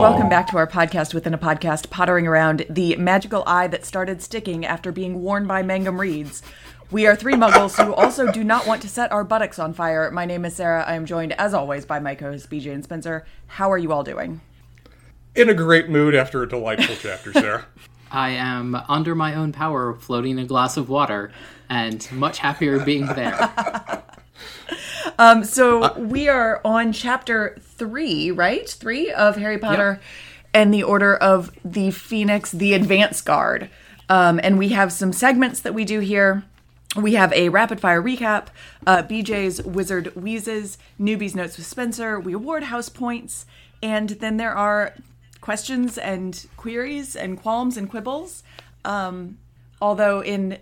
Welcome back to our podcast within a podcast, pottering around the magical eye that started sticking after being worn by Mangum Reeds. We are three muggles who also do not want to set our buttocks on fire. My name is Sarah. I am joined, as always, by my co hosts, BJ and Spencer. How are you all doing? In a great mood after a delightful chapter, Sarah. I am under my own power, floating a glass of water, and much happier being there. Um, so we are on chapter three, right? Three of Harry Potter and the Order of the Phoenix, the Advance Guard. Um, and we have some segments that we do here. We have a rapid fire recap, uh, BJ's Wizard Wheezes, Newbie's Notes with Spencer. We award house points, and then there are questions and queries and qualms and quibbles. Um, although in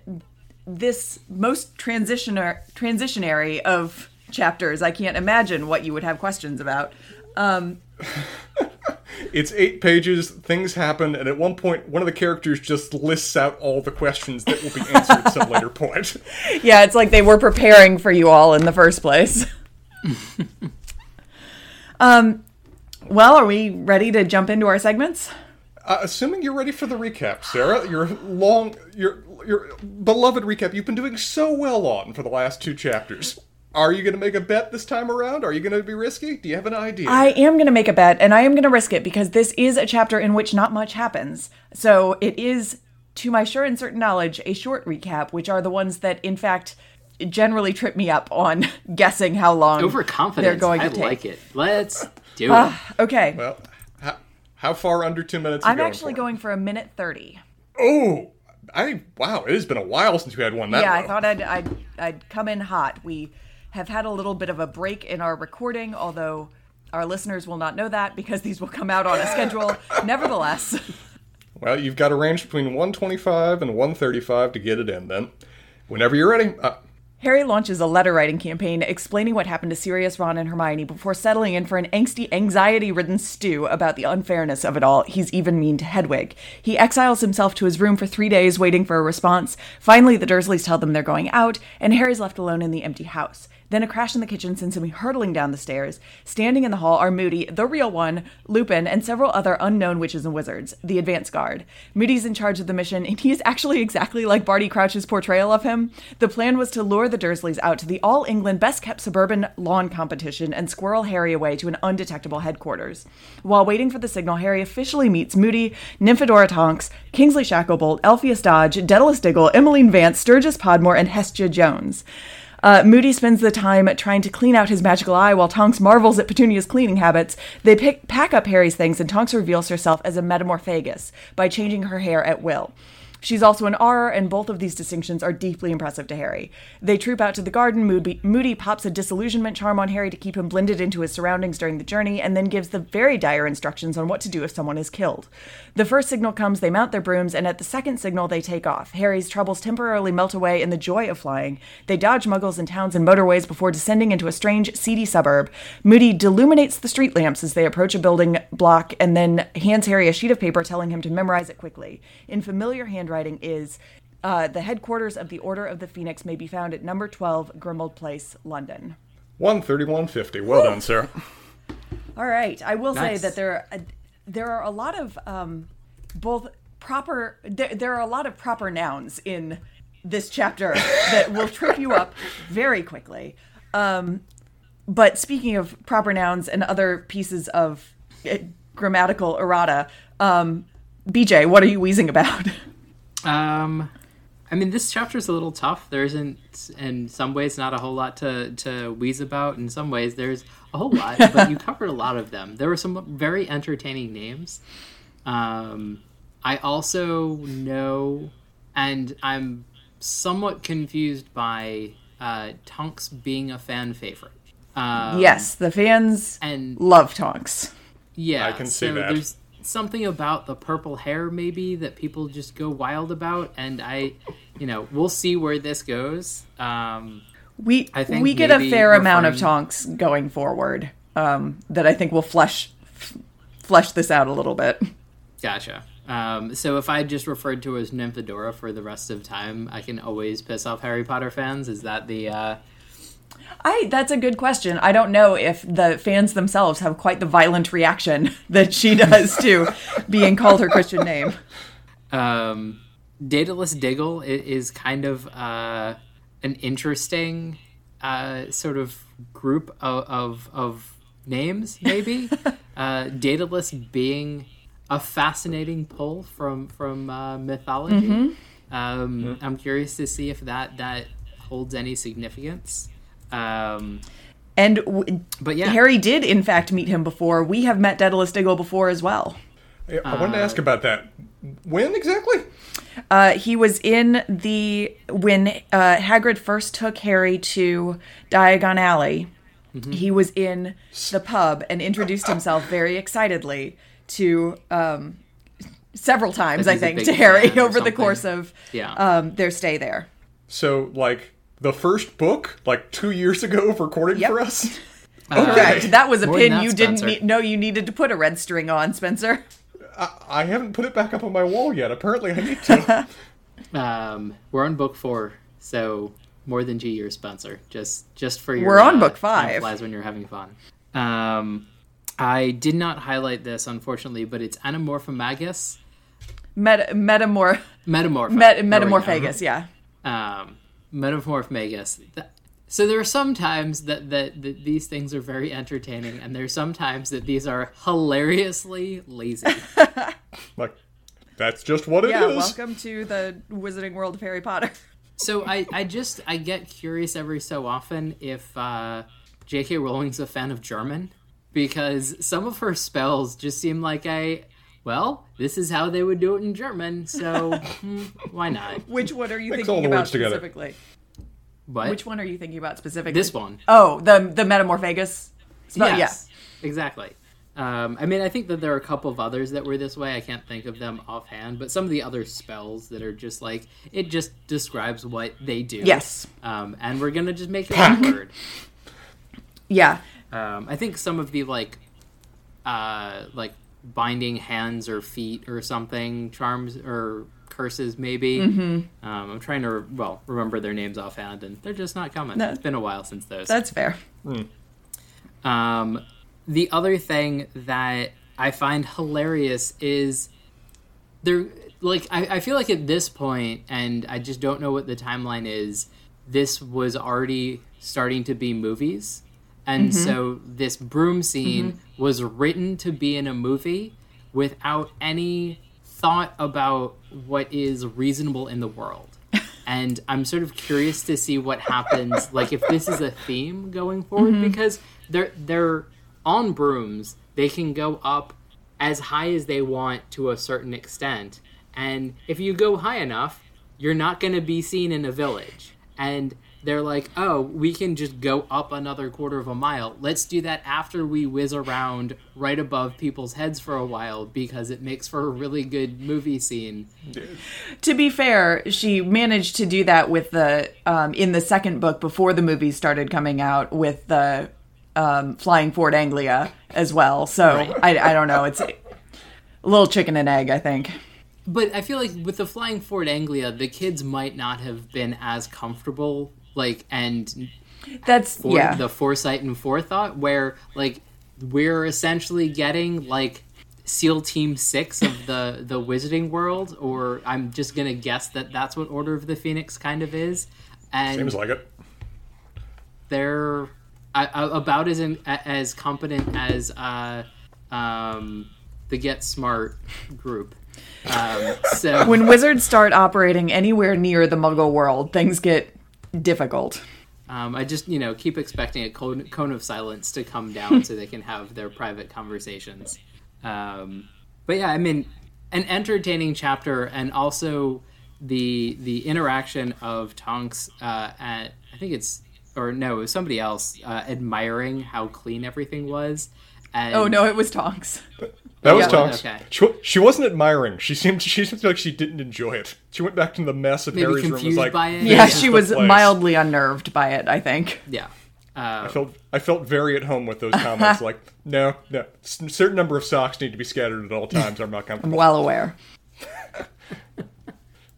this most transitioner transitionary of chapters, I can't imagine what you would have questions about. Um, It's eight pages, things happen, and at one point, one of the characters just lists out all the questions that will be answered at some later point. yeah, it's like they were preparing for you all in the first place. um, well, are we ready to jump into our segments? Uh, assuming you're ready for the recap, Sarah, your long, your your beloved recap you've been doing so well on for the last two chapters. Are you going to make a bet this time around? Are you going to be risky? Do you have an idea? I am going to make a bet, and I am going to risk it because this is a chapter in which not much happens. So it is, to my sure and certain knowledge, a short recap, which are the ones that, in fact, generally trip me up on guessing how long Overconfidence. they're going to I take. like it. Let's do it. Ah, okay, well, how, how far under two minutes? Are I'm going actually for? going for a minute thirty. Oh, I wow! It has been a while since we had one that. yeah, I low. thought I'd, I'd I'd come in hot. We have had a little bit of a break in our recording, although our listeners will not know that because these will come out on a schedule. Nevertheless, Well, you've got a range between 125 and 135 to get it in. Then, whenever you're ready. Uh, Harry launches a letter writing campaign explaining what happened to Sirius, Ron, and Hermione before settling in for an angsty, anxiety ridden stew about the unfairness of it all. He's even mean to Hedwig. He exiles himself to his room for three days, waiting for a response. Finally, the Dursleys tell them they're going out, and Harry's left alone in the empty house. Then a crash in the kitchen sends him hurtling down the stairs. Standing in the hall are Moody, the real one, Lupin, and several other unknown witches and wizards, the advance guard. Moody's in charge of the mission, and he is actually exactly like Barty Crouch's portrayal of him. The plan was to lure the Dursleys out to the All England best kept suburban lawn competition and squirrel Harry away to an undetectable headquarters. While waiting for the signal, Harry officially meets Moody, Nymphadora Tonks, Kingsley Shacklebolt, Elphias Dodge, Daedalus Diggle, Emmeline Vance, Sturgis Podmore, and Hestia Jones. Uh, Moody spends the time trying to clean out his magical eye while Tonks marvels at Petunia's cleaning habits. They pick, pack up Harry's things, and Tonks reveals herself as a metamorphagus by changing her hair at will. She's also an Auror, and both of these distinctions are deeply impressive to Harry. They troop out to the garden. Moody, Moody pops a disillusionment charm on Harry to keep him blended into his surroundings during the journey, and then gives the very dire instructions on what to do if someone is killed. The first signal comes, they mount their brooms, and at the second signal, they take off. Harry's troubles temporarily melt away in the joy of flying. They dodge muggles in towns and motorways before descending into a strange, seedy suburb. Moody deluminates the street lamps as they approach a building block and then hands Harry a sheet of paper telling him to memorize it quickly. In familiar handwriting is uh, the headquarters of the Order of the Phoenix may be found at number 12 Grimmauld Place, London. 131.50. Well done, Sarah. All right. I will Nice. say that there are, there are a lot of um, both proper there, there are a lot of proper nouns in this chapter that will trip you up very quickly. Um, but speaking of proper nouns and other pieces of uh, grammatical errata, um, BJ, what are you wheezing about? Um, I mean, this chapter is a little tough. There isn't, in some ways, not a whole lot to to wheeze about. In some ways, there's a whole lot, but you covered a lot of them. There were some very entertaining names. Um, I also know, and I'm somewhat confused by uh, Tonks being a fan favorite. Um, yes, the fans and love Tonks. yeah, I can see so that. There's something about the purple hair, maybe that people just go wild about, and I, you know, we'll see where this goes. Um, We I think we get a fair amount of Tonks going forward um, that I think will flesh flesh this out a little bit. Gotcha. Um, so if I just referred to her as Nymphadora for the rest of time, I can always piss off Harry Potter fans. Is that the? Uh... I that's a good question. I don't know if the fans themselves have quite the violent reaction that she does to being called her Christian name. Um, Daedalus Diggle i- is kind of uh, an interesting uh, sort of group of of, of names, maybe. uh, Daedalus being a fascinating pull from from uh, mythology. Um, I'm curious to see if that that holds any significance. Um, And w- but yeah, Harry did, in fact, meet him before. We have met Daedalus Diggle before as well. I I wanted to ask about that. When exactly? Uh, he was in the when uh, Hagrid first took Harry to Diagon Alley. He was in the pub and introduced himself very excitedly to um, several times, I think, to Harry fan or over the course of Yeah. um, their stay there. So, like, the first book, like two years ago, recorded Yep. for us? Correct. That was a More pin than that, you didn't Spencer. need, know you needed to put a red string on, Spencer. I, I haven't put it back up on my wall yet. Apparently, I need to. Um, we're on book four, so more than G years, Spencer. Just just for your We're on uh, book time five. Flies when you're having fun. Um, I did not highlight this unfortunately, but it's Anamorphomagus. Met- metamor- Metamorph. met- metamorphagus, yeah. Um, Metamorphomagus. Th- So there are some times that, that, that these things are very entertaining, and there's some times that these are hilariously lazy. like, that's just what it is. Yeah, welcome to the Wizarding World of Harry Potter. So I, I just I get curious every so often if uh, J.K. Rowling's a fan of German because some of her spells just seem like a well, this is how they would do it in German, so hmm, why not? Which one are you Mix thinking about specifically? What Which one are you thinking about specifically? this one? Oh, the the Metamorphagus. Spell, yes, exactly. Um, I mean, I think that there are a couple of others that were this way. I can't think of them offhand, but some of the other spells that are just like it just describes what they do. Yes. um, and we're gonna just make it one word. Yeah. Um, I think some of the like, uh, like binding hands or feet or something charms or curses maybe. Mm-hmm. Um, I'm trying to well remember their names offhand, and they're just not coming. No. It's been a while since those. That's fair. Um, the other thing that I find hilarious is there, like, I, I feel like at this point, and I just don't know what the timeline is, this was already starting to be movies. And mm-hmm. so this broom scene mm-hmm. was written to be in a movie without any thought about what is reasonable in the world. And I'm sort of curious to see what happens, like if this is a theme going forward, mm-hmm. because they're they're on brooms. They can go up as high as they want to a certain extent, and if you go high enough, you're not going to be seen in a village. And they're like, oh, we can just go up another quarter of a mile. Let's do that after we whiz around right above people's heads for a while because it makes for a really good movie scene. To be fair, she managed to do that with the um, in the second book before the movie started coming out with the um, Flying Ford Anglia as well. So I, I don't know. It's a little chicken and egg, I think. But I feel like with the Flying Ford Anglia, the kids might not have been as comfortable, like, and That's for yeah. the foresight and forethought, where like we're essentially getting like SEAL Team Six of the the Wizarding world, or I'm just gonna guess that that's what Order of the Phoenix kind of is, and Seems like it. they're I, I, about as in, as competent as uh, um, the Get Smart group. Um, so when wizards start operating anywhere near the Muggle world, things get difficult. Um, I just, you know, keep expecting a cone, cone of silence to come down so they can have their private conversations. Um, but yeah, I mean, an entertaining chapter, and also the the interaction of Tonks uh, at I think it's or no, it was somebody else uh, admiring how clean everything was. And Oh no, it was Tonks. That was Yeah. Tonks. Okay. She, she wasn't admiring. She seemed she seemed like she didn't enjoy it. She went back to the mess of Maybe Harry's room. Was like, by it? Yeah, she was place." mildly unnerved by it. I think. Yeah. I felt I felt very at home with those comments. like, no, no, s- certain number of socks need to be scattered at all times. I'm not I'm comfortable. well aware.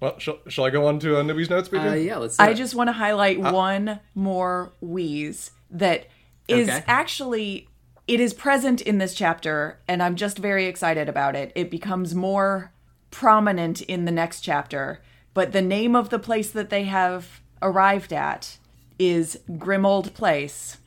Well, shall, shall I go on to uh, Newbie's notes? Uh, yeah, let's. Do I it. just want to highlight one more wheeze that is Okay. actually it is present in this chapter and I'm just very excited about it. It becomes more prominent in the next chapter, but the name of the place that they have arrived at is Grimmauld Place.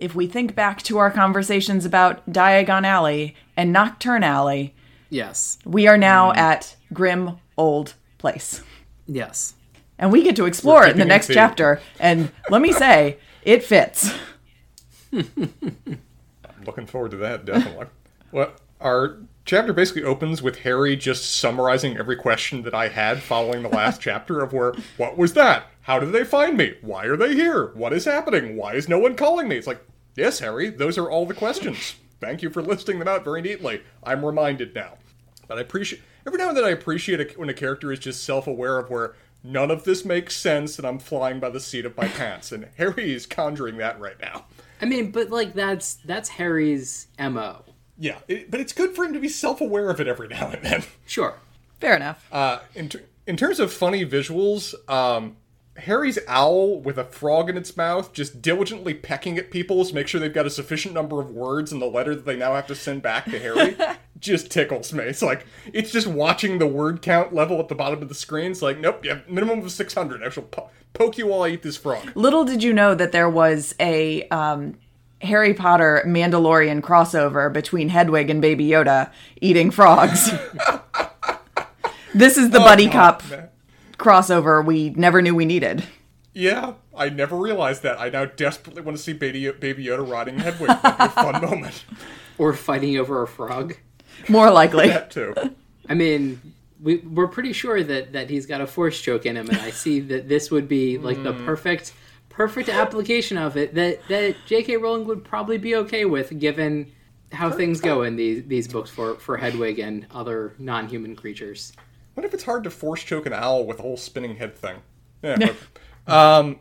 If we think back to our conversations about Diagon Alley and Knockturn Alley, yes, we are now at Grim Old Place. yes. And we get to explore it in the next chapter. And let me say, it fits. Looking forward to that, definitely. well, our chapter basically opens with Harry just summarizing every question that I had following the last chapter of where, what was that? How did they find me? Why are they here? What is happening? Why is no one calling me? It's like, yes, Harry, those are all the questions. Thank you for listing them out very neatly. I'm reminded now. But I appreciate every now and then I appreciate a, when a character is just self-aware of where none of this makes sense and I'm flying by the seat of my pants. And Harry is conjuring that right now. I mean, but like that's that's Harry's mo. Yeah, it, but it's good for him to be self-aware of it every now and then. Sure. Fair enough. Uh, in, ter- in terms of funny visuals, um, Harry's owl with a frog in its mouth just diligently pecking at people to make sure they've got a sufficient number of words in the letter that they now have to send back to Harry just tickles me. It's like, it's just watching the word count level at the bottom of the screen. It's like, nope, you have minimum of 600. I shall po- poke you while I eat this frog. Little did you know that there was a um, Harry Potter Mandalorian crossover between Hedwig and Baby Yoda eating frogs. this is the buddy cop crossover we never knew we needed. Yeah, I never realized that. I now desperately want to see Baby, Baby Yoda riding Hedwig. That'd be a fun moment. Or fighting over a frog. More likely. That too. I mean, we we're pretty sure that that he's got a force choke in him, and I see that this would be like the hmm. perfect perfect application of it that that J.K. Rowling would probably be okay with, given how things go in these these books for for Hedwig and other non-human creatures. What if it's hard to force choke an owl with a whole spinning head thing? Yeah. but, um,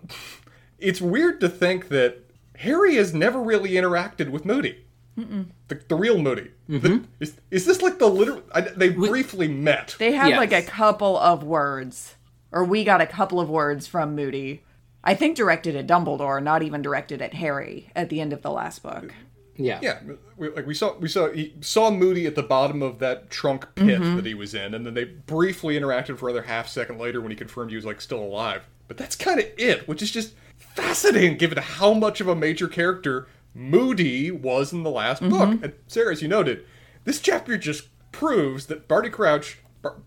it's weird to think that Harry has never really interacted with Moody. The, the real Moody. The- is, is this like the literal? I, they briefly met. They had Yes. like a couple of words, or we got a couple of words from Moody. I think directed at Dumbledore, not even directed at Harry at the end of the last book. Yeah. Yeah, we, like we saw, we saw, he saw Moody at the bottom of that trunk pit mm-hmm. that he was in, and then they briefly interacted for another half second later when he confirmed he was like still alive. But that's kind of it, which is just fascinating given how much of a major character Moody was in the last mm-hmm. book. And Sarah, as you noted, this chapter just proves that Barty Crouch, Bar,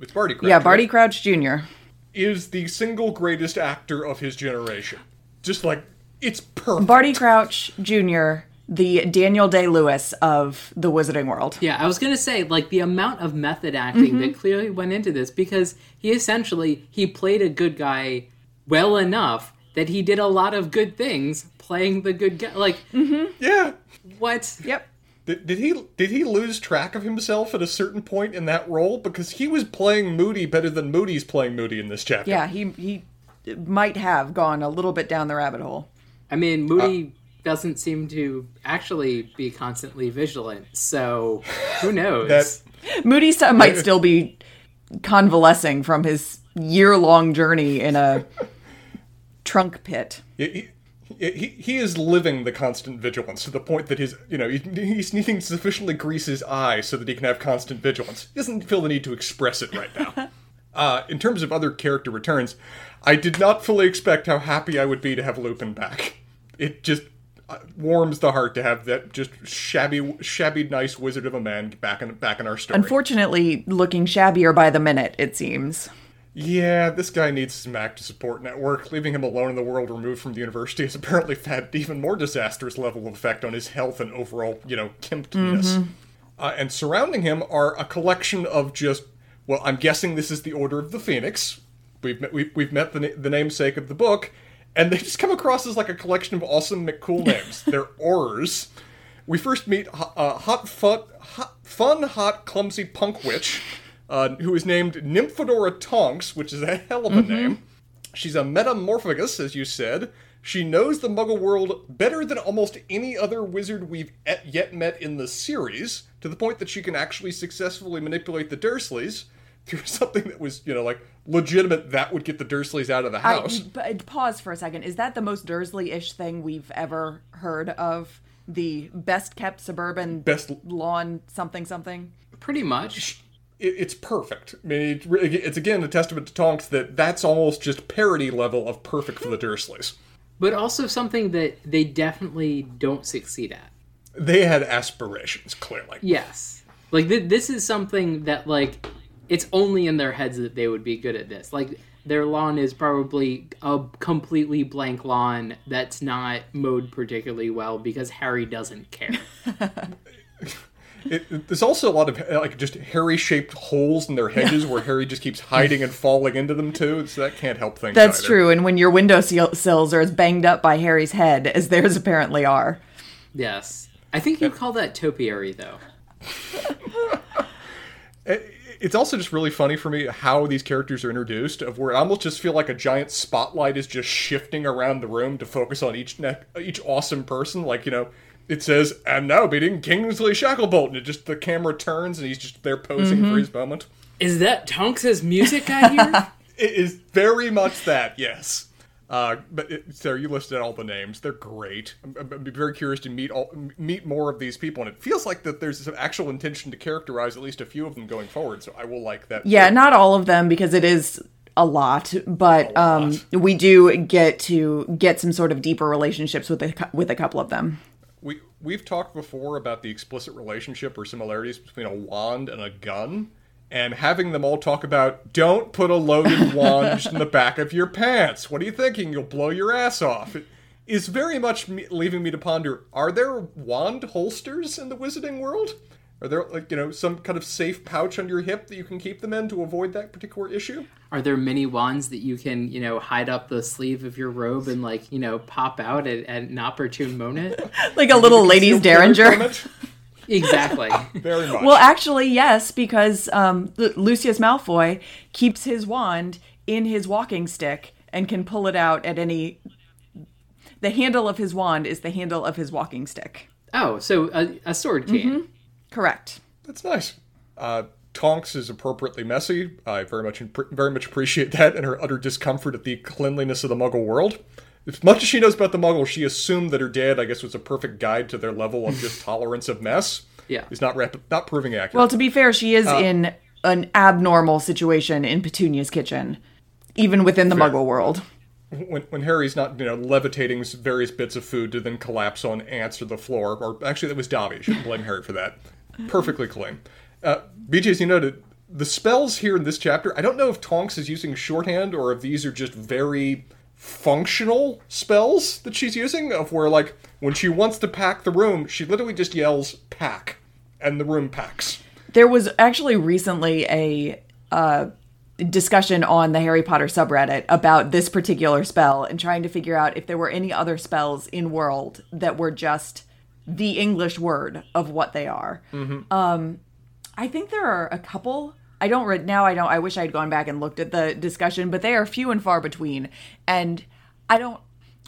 it's Barty Crouch, Yeah, right? Barty Crouch Jr. is the single greatest actor of his generation. Just like it's perfect. Barty Crouch Jr., the Daniel Day Lewis of the Wizarding World. Yeah, I was gonna say like the amount of method acting that mm-hmm. clearly went into this because he essentially he played a good guy well enough that he did a lot of good things playing the good guy. Like mm-hmm. yeah. what? Yep. Did, did he did he lose track of himself at a certain point in that role because he was playing Moody better than Moody's playing Moody in this chapter? Yeah, he he might have gone a little bit down the rabbit hole. I mean, Moody uh, doesn't seem to actually be constantly vigilant, so who knows? That Moody st- might still be convalescing from his year-long journey in a trunk pit. he, he, he, he is living the constant vigilance to the point that his you know he, he's needing to sufficiently grease his eye so that he can have constant vigilance. He doesn't feel the need to express it right now. uh, in terms of other character returns, I did not fully expect how happy I would be to have Lupin back. It just warms the heart to have that just shabby, shabby, nice wizard of a man back in back in our story. Unfortunately, looking shabbier by the minute, it seems. Yeah, this guy needs some active support network. Leaving him alone in the world removed from the university has apparently had even more disastrous level of effect on his health and overall, you know, kimpedness. Uh, and surrounding him are a collection of just, well, I'm guessing this is the Order of the Phoenix. We've met, we've, we've met the, the namesake of the book, and they just come across as like a collection of awesome McCool names. They're Aurors. We first meet uh, Hot, fun, hot Fun Hot Clumsy Punk Witch, uh, who is named Nymphadora Tonks, which is a hell of a name. She's a metamorphagus, as you said, She knows the Muggle world better than almost any other wizard we've et- yet met in the series, to the point that she can actually successfully manipulate the Dursleys through something that was, you know, like legitimate. That would get the Dursleys out of the I, house. but uh, pause for a second. Is that the most Dursley-ish thing we've ever heard of? The best kept suburban Best- lawn something something. Pretty much. it, it's perfect. I mean, it's again a testament to Tonks that that's almost just parody level of perfect for the Dursleys. But also something that they definitely don't succeed at. They had aspirations, clearly. Yes. Like th- this is something that like it's only in their heads that they would be good at this. Like their lawn is probably a completely blank lawn that's not mowed particularly well because Harry doesn't care. It, it- there's also a lot of like just Harry-shaped holes in their hedges where Harry just keeps hiding and falling into them too. So that can't help things. That's either. true. And when your window seal- sills are as banged up by Harry's head as theirs apparently are. yes. I think you call that topiary though. It- eh, It's also just really funny for me how these characters are introduced. Of where I almost just feel like a giant spotlight is just shifting around the room to focus on each ne- each awesome person. Like you know, it says, "And now beating Kingsley Shacklebolt," and it just the camera turns and he's just there posing for mm-hmm. his moment. Is that Tonks's music I hear? It is very much that, yes. Uh, but it, Sarah, you listed all the names. They're great. I'm, I'm, I'm very curious to meet all, meet more of these people, and it feels like that there's some actual intention to characterize at least a few of them going forward. So I will like that. Yeah, not all of them because it is a lot, but A lot. um, we do get to get some sort of deeper relationships with a, with a couple of them. We we've talked before about the explicit relationship or similarities between a wand and a gun, and having them all talk about don't put a loaded wand in the back of your pants. What are you thinking? You'll blow your ass off. It is very much me, leaving me to ponder: Are there wand holsters in the wizarding world? Are there like you know some kind of safe pouch on your hip that you can keep them in to avoid that particular issue? Are there mini wands that you can, you know, hide up the sleeve of your robe and like, you know, pop out at, at an opportune moment? Like a little ladies' Concealed derringer. permit? exactly. Very much. Well, actually, yes, because um, Lu- Lucius Malfoy keeps his wand in his walking stick and can pull it out at any. The handle of his wand is the handle of his walking stick. Oh, so a, a sword can. Correct. That's nice. Uh, Tonks is appropriately messy. I very much very much appreciate that and her utter discomfort at the cleanliness of the Muggle world. As much as she knows about the Muggles, she assumed that her dad, I guess, was a perfect guide to their level of just tolerance of mess. Yeah. is not rap- not proving accurate. Well, to be fair, she is in an abnormal situation in Petunia's kitchen, even within the Muggle world. when, when Harry's not, you know, levitating various bits of food to then collapse on ants or the floor, or actually that was Dobby. I shouldn't blame Harry for that. Perfectly clean. Uh, BJ, as you noted, the spells here in this chapter, I don't know if Tonks is using shorthand or if these are just very functional spells that she's using, of where, like, when she wants to pack the room, she literally just yells, pack, and the room packs. There was actually recently a uh, discussion on the Harry Potter subreddit about this particular spell and trying to figure out if there were any other spells in world that were just the English word of what they are. Um, I think there are a couple. I don't re- now. I don't. I wish I had gone back and looked at the discussion, but they are few and far between. And I don't.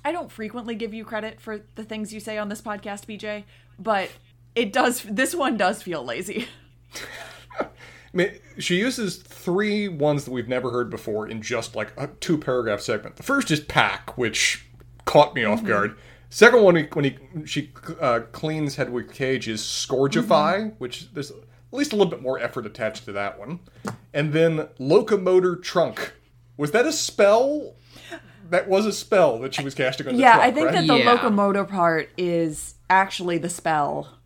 I don't frequently give you credit for the things you say on this podcast, BJ, but it does. This one does feel lazy. I mean, she uses three ones that we've never heard before in just like a two paragraph segment. The first is pack, which caught me off guard. Second one, when he she uh, cleans Hedwig Cage, is scourgify, which there's at least a little bit more effort attached to that one. And then locomotor trunk. Was that a spell? That was a spell that she was casting on the Yeah, trunk, I think right? that the Yeah. locomotor part is actually the spell.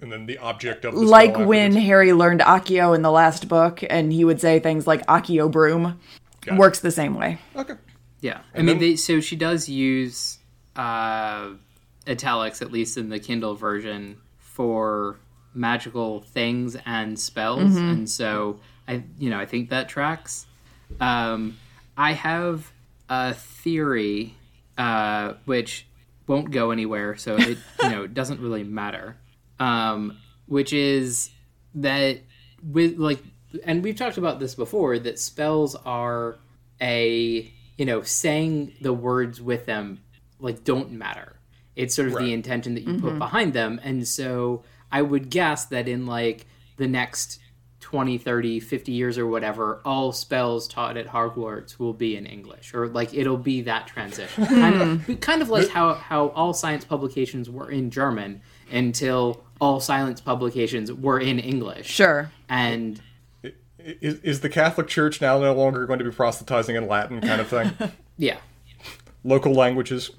And then the object of the Like spell when. Harry learned Accio in the last book, and he would say things like Accio broom. Got it. Works the same way. Okay. Yeah, I mean, then- they, so she does use uh, italics, at least in the Kindle version, for magical things and spells, and so I, you know, I think that tracks. Um, I have a theory, uh, which won't go anywhere, so it you know it doesn't really matter. Um, which is that with like, and we've talked about this before that spells are a you know saying the words with them like don't matter. It's sort of Right. the intention that you put behind them. And so I would guess that in like the next 20, 30, 50 years or whatever, all spells taught at Hogwarts will be in English or like it'll be that transition. Hmm. kind of kind of like how how all science publications were in German until all science publications were in English. Sure. And Is, is the Catholic Church now no longer going to be proselytizing in Latin, kind of thing? yeah. Local languages.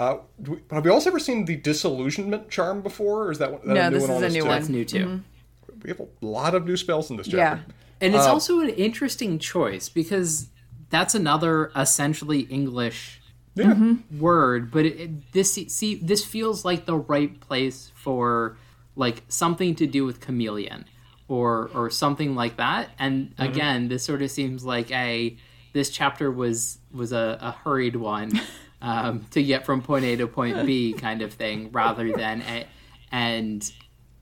Uh, we, have we also ever seen the disillusionment charm before? Or is that, that No, a new this one is on a us new too? one. That's new too. Mm-hmm. We have a lot of new spells in this Yeah. chapter. And it's uh, also an interesting choice because that's another essentially English Yeah. Mm-hmm. word, but it, it, this see this feels like the right place for like something to do with chameleon or or something like that. And mm-hmm. again, this sort of seems like a this chapter was was a, a hurried one um, to get from point A to point B kind of thing, rather than a, and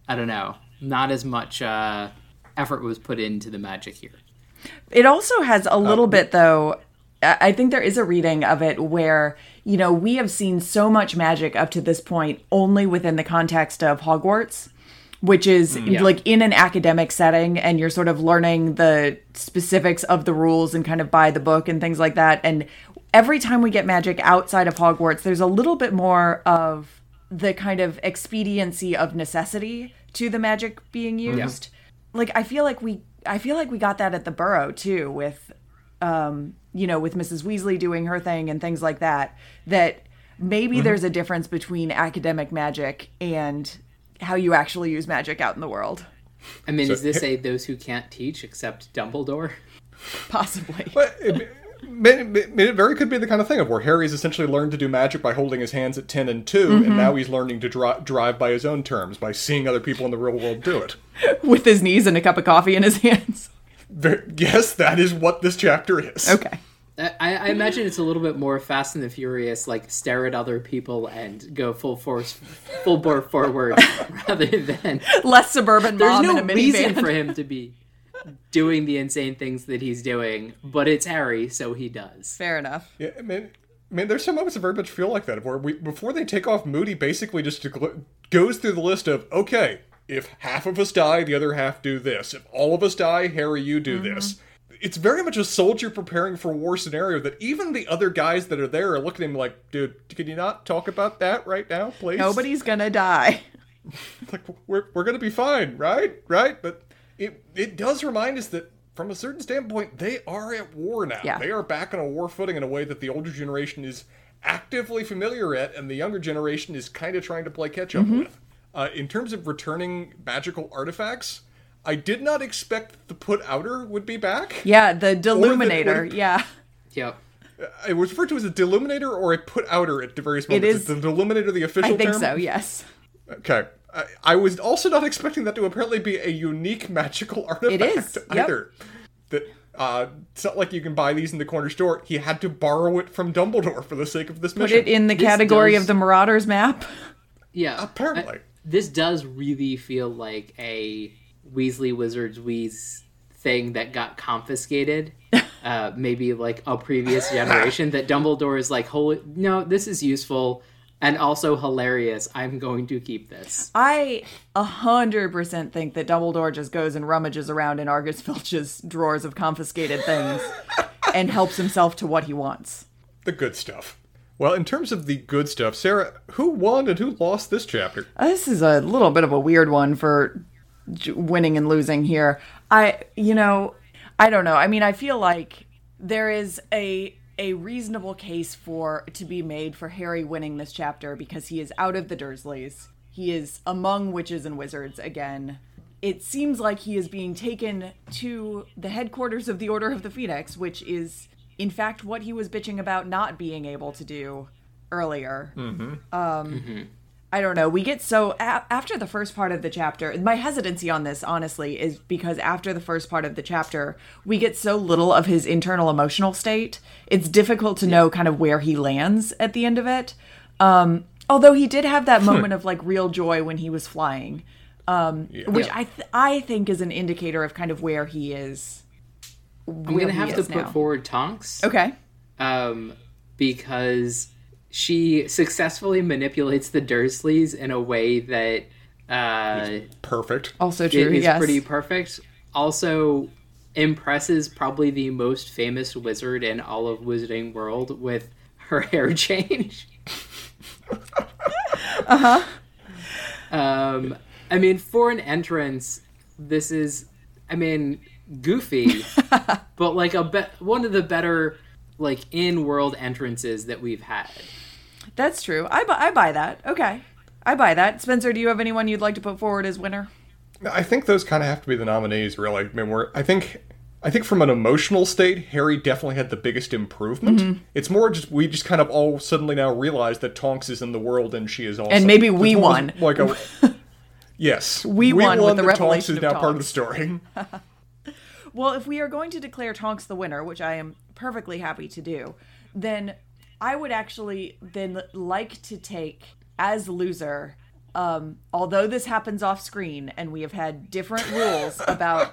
I don't know, not as much uh, effort was put into the magic here. It also has a little bit, though. I I think there is a reading of it where, you know, we have seen so much magic up to this point only within the context of Hogwarts, which is yeah. like in an academic setting and you're sort of learning the specifics of the rules and kind of by the book and things like that. And every time we get magic outside of Hogwarts, there's a little bit more of the kind of expediency of necessity to the magic being used. Like I feel like we I feel like we got that at the Burrow too with um you know with Mrs. Weasley doing her thing and things like that that maybe there's a difference between academic magic and how you actually use magic out in the world. I mean, is this a those who can't teach except Dumbledore? Possibly. But it, may- may- it very could be the kind of thing of where Harry's essentially learned to do magic by holding his hands at 10 and 2, and mm-hmm. now he's learning to dri- drive by his own terms, by seeing other people in the real world do it. with his knees and a cup of coffee in his hands. Ver- yes, that is what this chapter is. Okay. I, I imagine it's a little bit more Fast and the Furious, like stare at other people and go full force, full bore forward, rather than Less suburban there's mom no in a reason for him to be doing the insane things that he's doing, but it's Harry, so he does. Fair enough. Yeah, I mean, I mean, there's some moments that very much feel like that, where we before they take off, Moody basically just goes through the list of okay, if half of us die, the other half do this. If all of us die, Harry, you do mm-hmm. this. It's very much a soldier preparing for war scenario that even the other guys that are there are looking at him like, dude, can you not talk about that right now, please? Nobody's gonna die. like we're we're gonna be fine, right? Right? But it it does remind us that from a certain standpoint, they are at war now. Yeah. They are back on a war footing in a way that the older generation is actively familiar at, and the younger generation is kind of trying to play catch up with. Uh, in terms of returning magical artifacts, I did not expect the put outer would be back. Yeah, the deluminator. or- yeah. Yep. It was referred to as a deluminator or a put outer at various moments. is- the deluminator the official term? I think term? so, yes. Okay. I, I was also not expecting that to apparently be a unique magical artifact is, yep. either. That uh, it's not like you can buy these in the corner store. He had to borrow it from Dumbledore for the sake of this Put mission. Put it in the This category does- of the Marauders map. Yeah. Apparently. I- this does really feel like a Weasley Wizards Wheeze thing that got confiscated. uh, maybe like a previous generation that Dumbledore is like, holy, no, this is useful and also hilarious. I'm going to keep this. I a hundred percent think that Dumbledore just goes and rummages around in Argus Filch's drawers of confiscated things and helps himself to what he wants. the good stuff. Well, in terms of the good stuff, Sarah, who won and who lost this chapter? Uh, This is a little bit of a weird one for j- winning and losing here. I, you know, I don't know. I mean, I feel like there is a a reasonable case for to be made for Harry winning this chapter because he is out of the Dursleys. He is among witches and wizards again. It seems like he is being taken to the headquarters of the Order of the Phoenix, which is in fact what he was bitching about not being able to do earlier. Mm-hmm. Um, mm-hmm. I don't know. We get so a- after the first part of the chapter. My hesitancy on this, honestly, is because after the first part of the chapter, we get so little of his internal emotional state. It's difficult to know kind of where he lands at the end of it. Um, although he did have that moment of like real joy when he was flying, um, which I th- I think is an indicator of kind of where he is. I'm going to have to put now. forward Tonks. Okay. um, because she successfully manipulates the Dursleys in a way that uh, Perfect. Also true. is yes. pretty perfect. Also impresses probably the most famous wizard in all of Wizarding World with her hair change. uh huh. Um, I mean, for an entrance, this is, I mean, goofy, but like a be- one of the better like in-world entrances that we've had. That's true. I, bu- I buy that. Okay. I buy that. Spencer, do you have anyone you'd like to put forward as winner? I think those kind of have to be the nominees, really. I mean, we're, I think, I think from an emotional state, Harry definitely had the biggest improvement. Mm-hmm. It's more just we just kind of all suddenly now realize that Tonks is in the world and she is also. And maybe we won. Like a, yes, We won with the that Tonks revelation is of now part of the story. Well, if we are going to declare Tonks the winner, which I am perfectly happy to do, then I would actually then like to take as loser. Um, although this happens off screen and we have had different rules about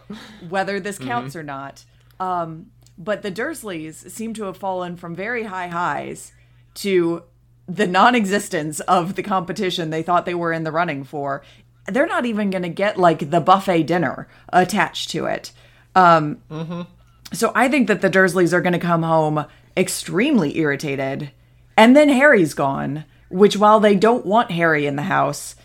whether this counts or not, um, but the Dursleys seem to have fallen from very high highs to the non-existence of the competition they thought they were in the running for. They're not even going to get like the buffet dinner attached to it. Um, So I think that the Dursleys are going to come home extremely irritated, and then Harry's gone. Which, while they don't want Harry in the house,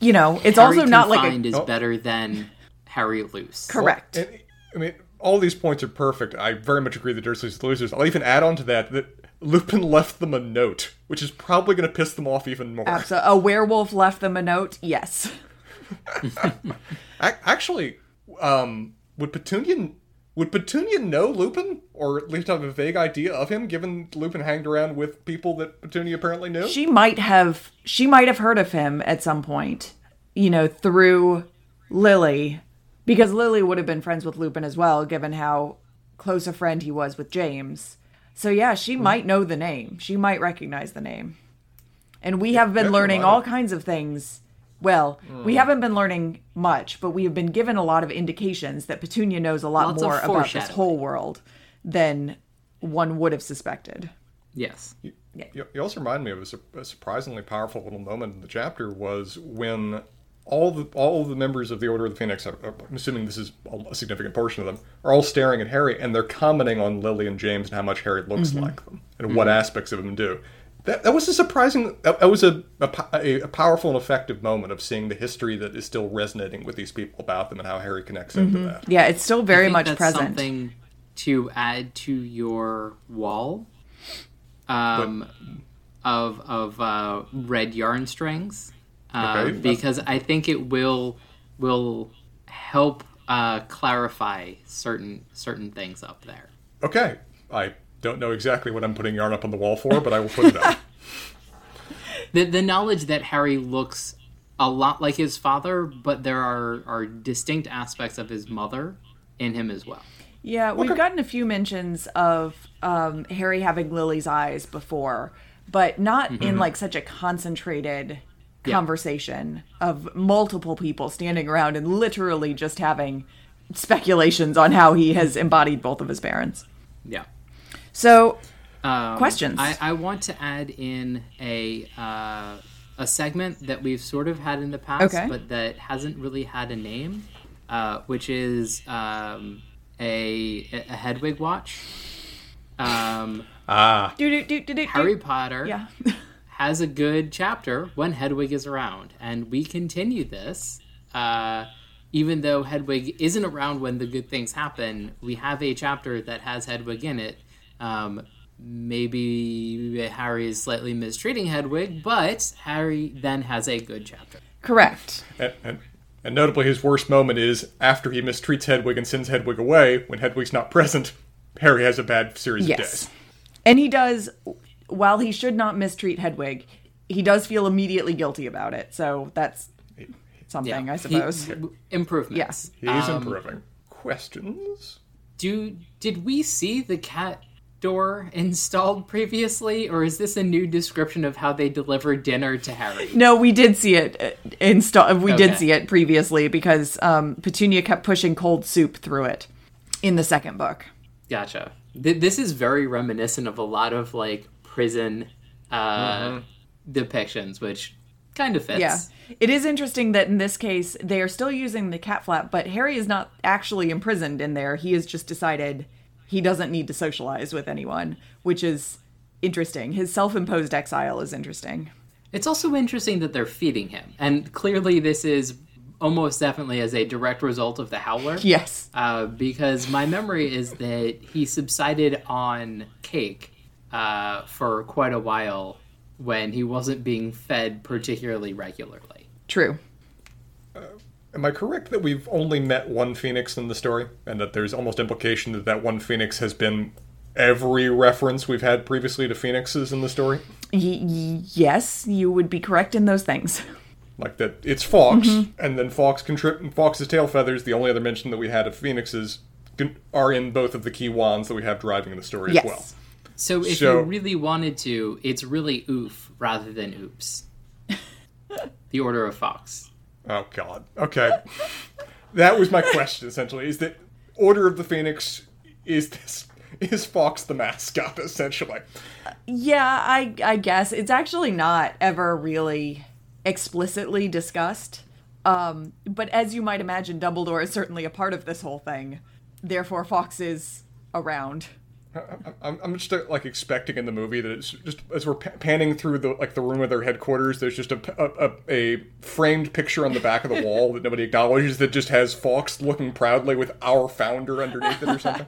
you know, it's Harry also not like a is Oh. better than Harry Loose. correct. And, I mean, all these points are perfect. I very much agree the Dursleys are the losers. I'll even add on to that that Lupin left them a note, which is probably going to piss them off even more. So a werewolf left them a note. Yes. Actually, um, would Petunia would Petunia know Lupin, or at least have a vague idea of him, given Lupin hanged around with people that Petunia apparently knew? she might have she might have heard of him at some point you know through lily. Because lily would have been friends with lupin as well given how close a friend he was with james. So yeah she might know the name. She might recognize the name. And we have been that's learning all kinds of things well we haven't been learning much but we have been given a lot of indications that petunia knows a lot Lots more about this whole world than one would have suspected. Yes. You, you also remind me of a, sur- a surprisingly powerful little moment in the chapter was when all the all of the members of the Order of the Phoenix, uh, I'm assuming this is a a significant portion of them, are all staring at Harry and they're commenting on Lily and James and how much Harry looks like them and what aspects of him do. That, that was a surprising. That, that was a, a a a powerful and effective moment of seeing the history that is still resonating with these people about them and how Harry connects into that. yeah it's still very I think much that's present Something to add to your wall um, of of uh, red yarn strings, um, Okay. because I think it will will help uh, clarify certain certain things up there. Okay, I don't know exactly what I'm putting yarn up on the wall for, but I will put it up. The the knowledge that Harry looks a lot like his father, but there are are distinct aspects of his mother in him as well. Yeah, we've gotten a few mentions of um, Harry having Lily's eyes before, but not in like such a concentrated conversation of multiple people standing around and literally just having speculations on how he has embodied both of his parents. Yeah. So, Um, Questions? I, I want to add in a uh, a segment that we've sort of had in the past, Okay. but that hasn't really had a name, uh, which is um, a a Hedwig watch. Um, ah, do do do do do. Harry Potter Yeah. has a good chapter when Hedwig is around, and we continue this. Uh, even though Hedwig isn't around when the good things happen, we have a chapter that has Hedwig in it. Um, maybe Harry is slightly mistreating Hedwig, but Harry then has a good chapter. Correct. and, and, and notably, his worst moment is after he mistreats Hedwig and sends Hedwig away. When Hedwig's not present, Harry has a bad series of Yes. days. And he does, while he should not mistreat Hedwig, he does feel immediately guilty about it. So that's something, I He- suppose. improvements. Yes. He's Um, improving. Questions? Do did we see the cat door installed previously, or is this a new description of how they deliver dinner to Harry? No, we did see it uh, install. We did see it previously because um, Petunia kept pushing cold soup through it in the second book. Gotcha. Th- this is very reminiscent of a lot of like prison uh, depictions, which kind of fits. Yeah. It is interesting that in this case they are still using the cat flap, but Harry is not actually imprisoned in there. He has just decided he doesn't need to socialize with anyone, which is interesting. His self-imposed exile is interesting. It's also interesting that they're feeding him, and clearly this is almost definitely as a direct result of the Howler. Yes. Uh, because my memory is that he subsided on cake uh, for quite a while when he wasn't being fed particularly regularly. True. Am I correct that we've only met one Phoenix in the story, and that there's almost implication that that one Phoenix has been every reference we've had previously to Phoenixes in the story? Y- y- yes, you would be correct in those things. Like that, it's Fawkes, mm-hmm. and then Fawkes can trip and Fawkes's tail feathers. The only other mention that we had of Phoenixes can, are in both of the key wands that we have driving in the story Yes. as well. So if So- you really wanted to, it's really oof rather than oops. the Order of Fawkes. Oh God. Okay, that was my question. Essentially, is that Order of the Phoenix? Is this is Fawkes the mascot? Essentially, Yeah, I I guess it's actually not ever really explicitly discussed. Um, but as you might imagine, Dumbledore is certainly a part of this whole thing. Therefore, Fawkes is around. I'm, I'm just uh, like expecting in the movie that it's just as we're panning through the like the room of their headquarters. There's just a, a, a, a framed picture on the back of the wall that nobody acknowledges that just has Fawkes looking proudly with our founder underneath it or something.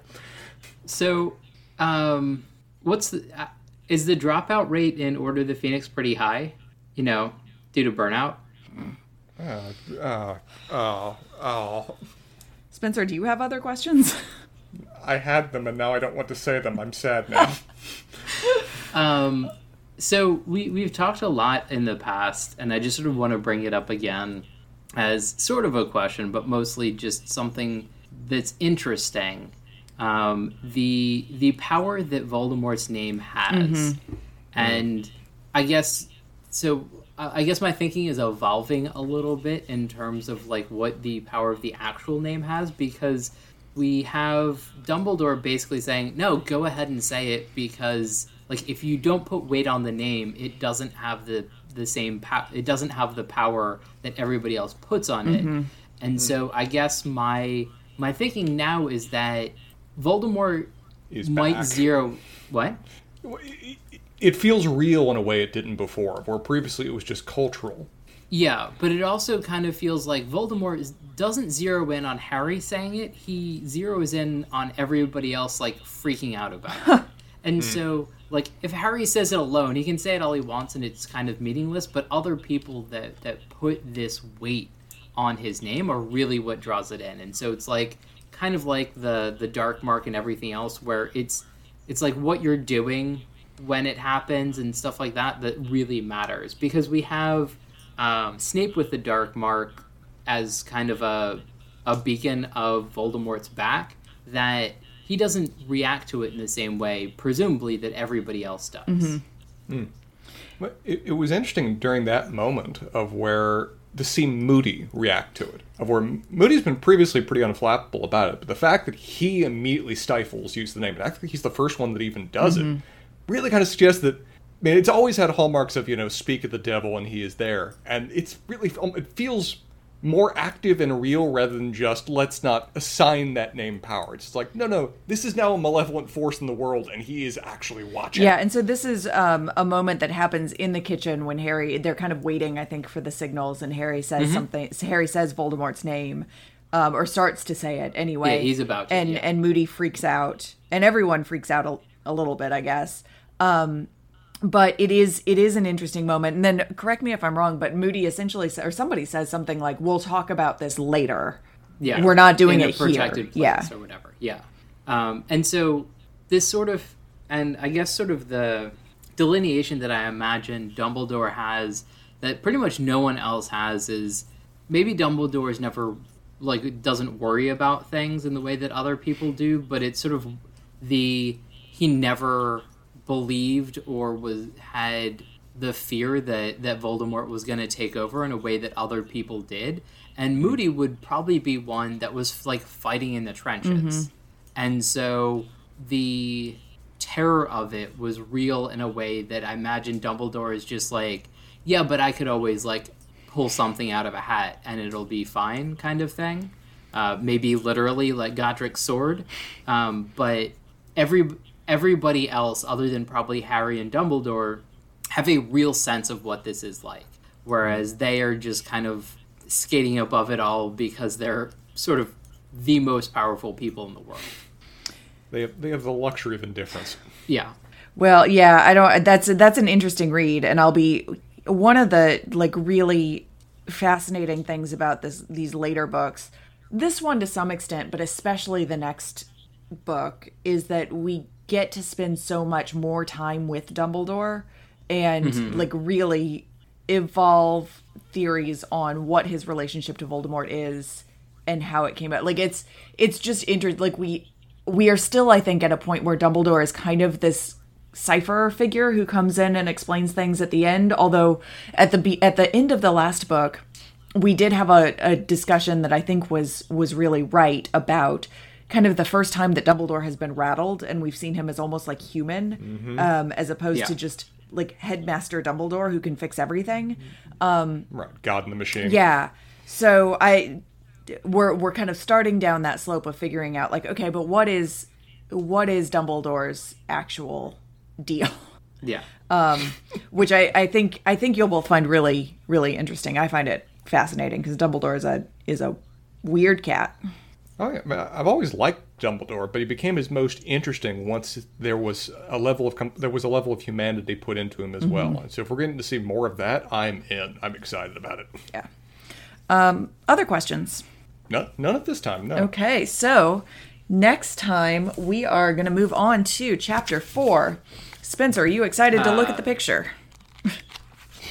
So, um, what's the uh, is the dropout rate in Order of the Phoenix pretty high? You know, due to burnout. Oh, oh, oh. Spencer, do you have other questions? I had them and now I don't want to say them. I'm sad now. Um, so we we've talked a lot in the past, and I just sort of want to bring it up again as sort of a question, but mostly just something that's interesting. Um, the the power that Voldemort's name has, and I guess so. I guess my thinking is evolving a little bit in terms of like what the power of the actual name has because we have Dumbledore basically saying, "No, go ahead and say it because like if you don't put weight on the name, it doesn't have the the same power. It doesn't have the power that everybody else puts on it." Mm-hmm. And so I guess my my thinking now is that Voldemort He's might back. zero what? It feels real in a way it didn't before, where previously it was just cultural. Yeah, but it also kind of feels like Voldemort is, doesn't zero in on Harry saying it. He zeroes in on everybody else, like freaking out about it. And hmm. so, like, if Harry says it alone, he can say it all he wants, and it's kind of meaningless. But other people that that put this weight on his name are really what draws it in. And so it's like kind of like the the dark mark and everything else, where it's it's like what you're doing when it happens and stuff like that that really matters because we have um, Snape with the dark mark as kind of a a beacon of Voldemort's back that he doesn't react to it in the same way, presumably that everybody else does. Mm-hmm. Hmm. But It, it was interesting during that moment of where to see Moody react to it, of where Moody's been previously pretty unflappable about it, but the fact that he immediately stifles use the name, and I think he's the first one that even does it, mm-hmm. really kind of suggests that. I mean, it's always had hallmarks of you know, speak of the devil and he is there, and it's really it feels more active and real rather than just let's not assign that name power. It's like no, no, this is now a malevolent force in the world, and he is actually watching. Yeah, and so this is um, a moment that happens in the kitchen when Harry they're kind of waiting, I think, for the signals, and Harry says something. Harry says Voldemort's name, um, or starts to say it anyway. Yeah, he's about to, and yeah. and Moody freaks out, and everyone freaks out a, a little bit, I guess. Um, but it is it is an interesting moment. And then correct me if I'm wrong, but Moody essentially sa- or somebody says something like, "We'll talk about this later." Yeah, We're not doing in it here. Yeah. or whatever. Yeah, um, and so this sort of, and I guess sort of the delineation that I imagine Dumbledore has that pretty much no one else has is maybe Dumbledore is never like doesn't worry about things in the way that other people do, but it's sort of the he never believed or was had the fear that that Voldemort was going to take over in a way that other people did. And Moody would probably be one that was like fighting in the trenches. And so the terror of it was real in a way that I imagine Dumbledore is just like, yeah, but I could always like pull something out of a hat and it'll be fine, kind of thing. Uh, maybe literally like Godric's sword, um, but every everybody else, other than probably Harry and Dumbledore, have a real sense of what this is like, whereas they are just kind of skating above it all because they're sort of the most powerful people in the world. They have, they have the luxury of indifference. Yeah. Well, yeah, I don't. That's that's an interesting read, and I'll be one of the like really fascinating things about this these later books. This one to some extent, but especially the next book, is that we get to spend so much more time with Dumbledore and mm-hmm. like really evolve theories on what his relationship to Voldemort is and how it came out. Like it's it's just interesting. Like we we are still, I think, at a point where Dumbledore is kind of this cipher figure who comes in and explains things at the end. Although at the be- at the end of the last book, we did have a, a discussion that I think was was really right about kind of the first time that Dumbledore has been rattled, and we've seen him as almost like human, mm-hmm. um, as opposed Yeah. to just like headmaster Dumbledore who can fix everything. Um, right. God in the machine. Yeah. So I we're we're kind of starting down that slope of figuring out like okay, but what is what is Dumbledore's actual deal? Yeah. Um, which I I think I think you'll both find really really interesting. I find it fascinating because Dumbledore is a is a weird cat. Oh, yeah. I mean, I've always liked Dumbledore, but he became his most interesting once there was a level of there was a level of humanity put into him as well. And so, if we're getting to see more of that, I'm in. I'm excited about it. Yeah. Um, other questions? None, none at this time. No. Okay, so next time we are going to move on to chapter four. Spencer, are you excited to look at the picture?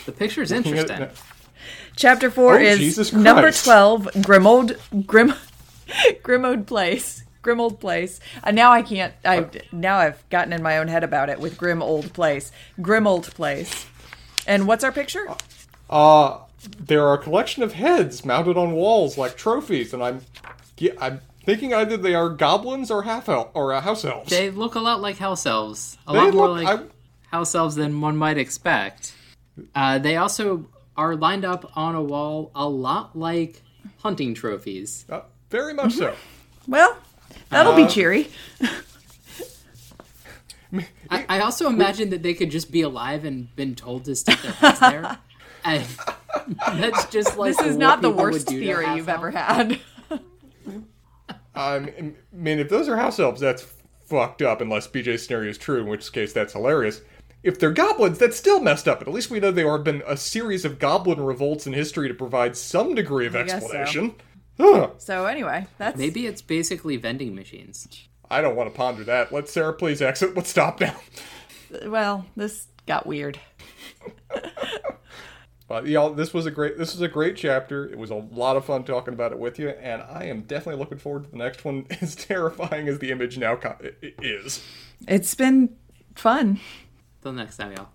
The picture is interesting. Chapter four Oh, is number Christ. twelve, Grimmauld Grim Grimmauld Place. Grimmauld Place. And now I can't I now I've gotten in my own head about it with Grim Old Place. Grimmauld Place. And what's our picture? Uh, there are a collection of heads mounted on walls like trophies, and I'm, I'm thinking either they are goblins or half elf or uh, house elves. They look a lot like house elves. A They lot more like I- house elves than one might expect. Uh, they also are lined up on a wall a lot like hunting trophies. Uh, very much so. Well, that'll be cheery. I, I also imagine that they could just be alive and been told to stick their heads there. And that's just like This is not the worst theory you've ever had. Um, I mean, if those are house elves, that's fucked up. Unless BJ's scenario is true, in which case that's hilarious. If they're goblins, that's still messed up. But at least we know there have been a series of goblin revolts in history to provide some degree of guess so. explanation. Huh. So anyway, that's Maybe it's basically vending machines. I don't want to ponder that. Let Sarah please exit. Let's stop now. well, this got weird. But y'all, this was a great this was a great chapter. It was a lot of fun talking about it with you, and I am definitely looking forward to the next one. As terrifying as the image now co- i- i- is. It's been fun. Till next time, y'all.